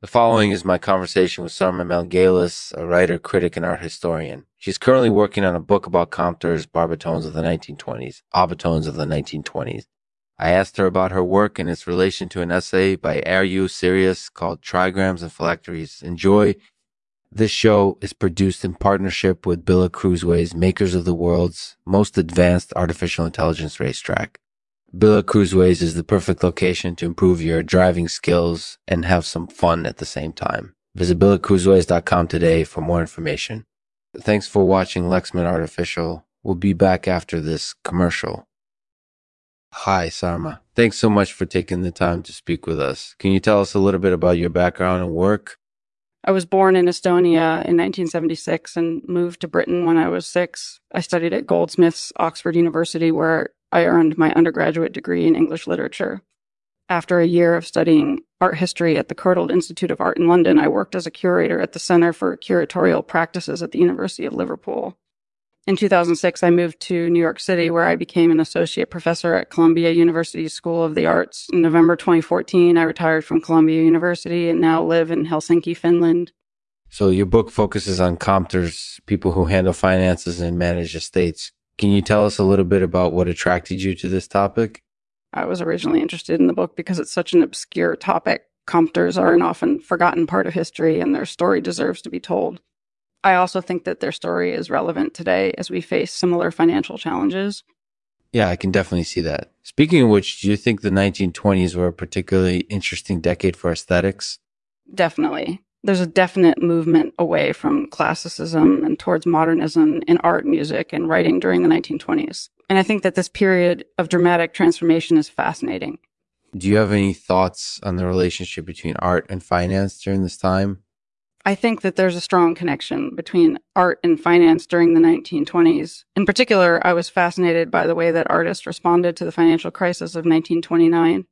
The following is my conversation with Sarma Melngailis, a writer, critic, and art historian. She's currently working on a book about Compters, Barbitones of the 1920s, Avitones of the 1920s. I asked her about her work and its relation to an essay by R.U. Sirius called Trigrams and Phylacteries. Enjoy. This show is produced in partnership with Billa Cruiseways, makers of the world's most advanced artificial intelligence racetrack. Billa Cruiseways is the perfect location to improve your driving skills and have some fun at the same time. Visit billacruiseways.com today for more information. Thanks for watching Lexman Artificial. We'll be back after this commercial. Hi, Sarma. Thanks so much for taking the time to speak with us. Can you tell us a little bit about your background and work? I was born in Estonia in 1976 and moved to Britain when I was six. I studied at Goldsmiths, Oxford University, where I earned my undergraduate degree in English literature. After a year of studying art history at the Courtauld Institute of Art in London, I worked as a curator at the Center for Curatorial Practices at the University of Liverpool. In 2006, I moved to New York City, where I became an associate professor at Columbia University School of the Arts. In November 2014, I retired from Columbia University and now live in Helsinki, Finland. So, your book focuses on compters, people who handle finances and manage estates. Can you tell us a little bit about what attracted you to this topic? I was originally interested in the book because it's such an obscure topic. Compters are an often forgotten part of history, and their story deserves to be told. I also think that their story is relevant today as we face similar financial challenges. Yeah, I can definitely see that. Speaking of which, do you think the 1920s were a particularly interesting decade for aesthetics? Definitely there's a definite movement away from classicism and towards modernism in art, music, and writing during the 1920s. And I think that this period of dramatic transformation is fascinating. Do you have any thoughts on the relationship between art and finance during this time? I think that there's a strong connection between art and finance during the 1920s. In particular, I was fascinated by the way that artists responded to the financial crisis of 1929.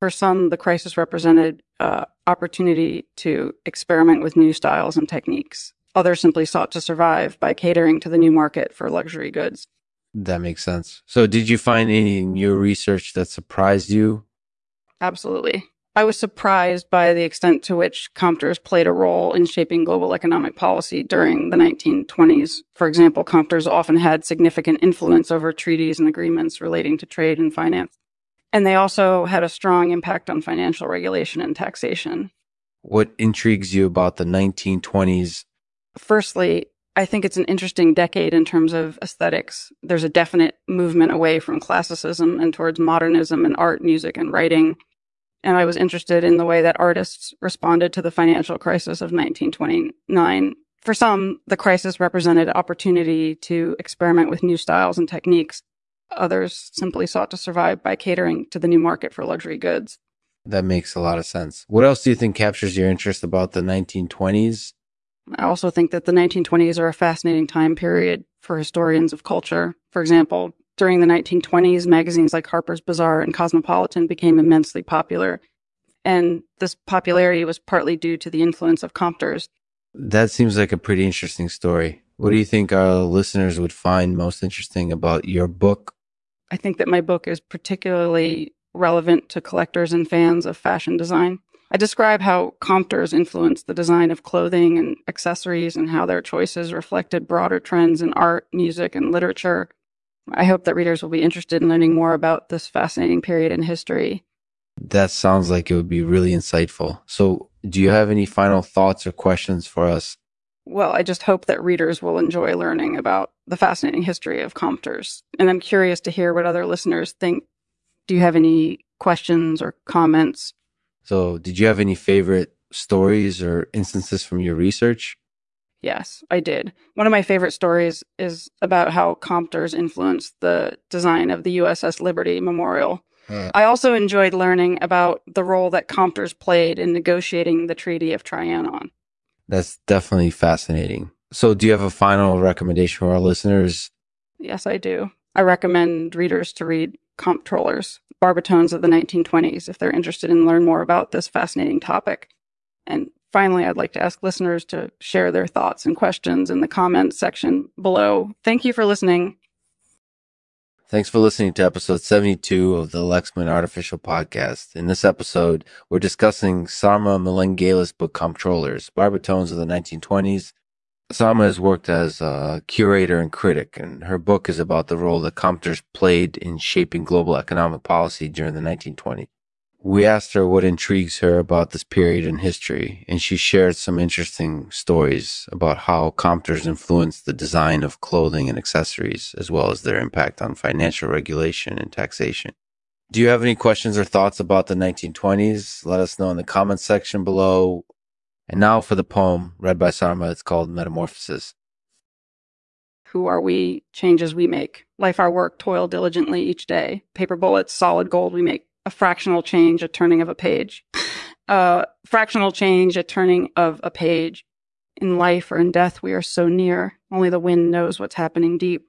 For some, the crisis represented uh, opportunity to experiment with new styles and techniques. Others simply sought to survive by catering to the new market for luxury goods. That makes sense. So, did you find any in your research that surprised you? Absolutely. I was surprised by the extent to which compters played a role in shaping global economic policy during the 1920s. For example, compters often had significant influence over treaties and agreements relating to trade and finance. And they also had a strong impact on financial regulation and taxation. What intrigues you about the 1920s? Firstly, I think it's an interesting decade in terms of aesthetics. There's a definite movement away from classicism and towards modernism in art, music, and writing. And I was interested in the way that artists responded to the financial crisis of 1929. For some, the crisis represented opportunity to experiment with new styles and techniques Others simply sought to survive by catering to the new market for luxury goods. That makes a lot of sense. What else do you think captures your interest about the 1920s? I also think that the 1920s are a fascinating time period for historians of culture. For example, during the 1920s, magazines like Harper's Bazaar and Cosmopolitan became immensely popular. And this popularity was partly due to the influence of compters. That seems like a pretty interesting story. What do you think our listeners would find most interesting about your book I think that my book is particularly relevant to collectors and fans of fashion design. I describe how compters influenced the design of clothing and accessories and how their choices reflected broader trends in art, music, and literature. I hope that readers will be interested in learning more about this fascinating period in history. That sounds like it would be really insightful. So, do you have any final thoughts or questions for us? Well, I just hope that readers will enjoy learning about the fascinating history of compters. And I'm curious to hear what other listeners think. Do you have any questions or comments? So, did you have any favorite stories or instances from your research? Yes, I did. One of my favorite stories is about how compters influenced the design of the USS Liberty Memorial. Huh. I also enjoyed learning about the role that compters played in negotiating the Treaty of Trianon. That's definitely fascinating. So, do you have a final recommendation for our listeners? Yes, I do. I recommend readers to read Comptrollers, Barbitones of the 1920s, if they're interested in learn more about this fascinating topic. And finally, I'd like to ask listeners to share their thoughts and questions in the comments section below. Thank you for listening. Thanks for listening to episode 72 of the Lexman Artificial Podcast. In this episode, we're discussing Sarma Melngailis's book Comptrollers, Barbitones of the 1920s. Sarma has worked as a curator and critic, and her book is about the role that compters played in shaping global economic policy during the 1920s. We asked her what intrigues her about this period in history, and she shared some interesting stories about how compters influenced the design of clothing and accessories, as well as their impact on financial regulation and taxation. Do you have any questions or thoughts about the 1920s? Let us know in the comments section below. And now for the poem read by Sarma. It's called Metamorphosis. Who are we? Changes we make. Life our work, toil diligently each day. Paper bullets, solid gold we make a fractional change, a turning of a page. Uh, fractional change, a turning of a page. In life or in death, we are so near. Only the wind knows what's happening deep.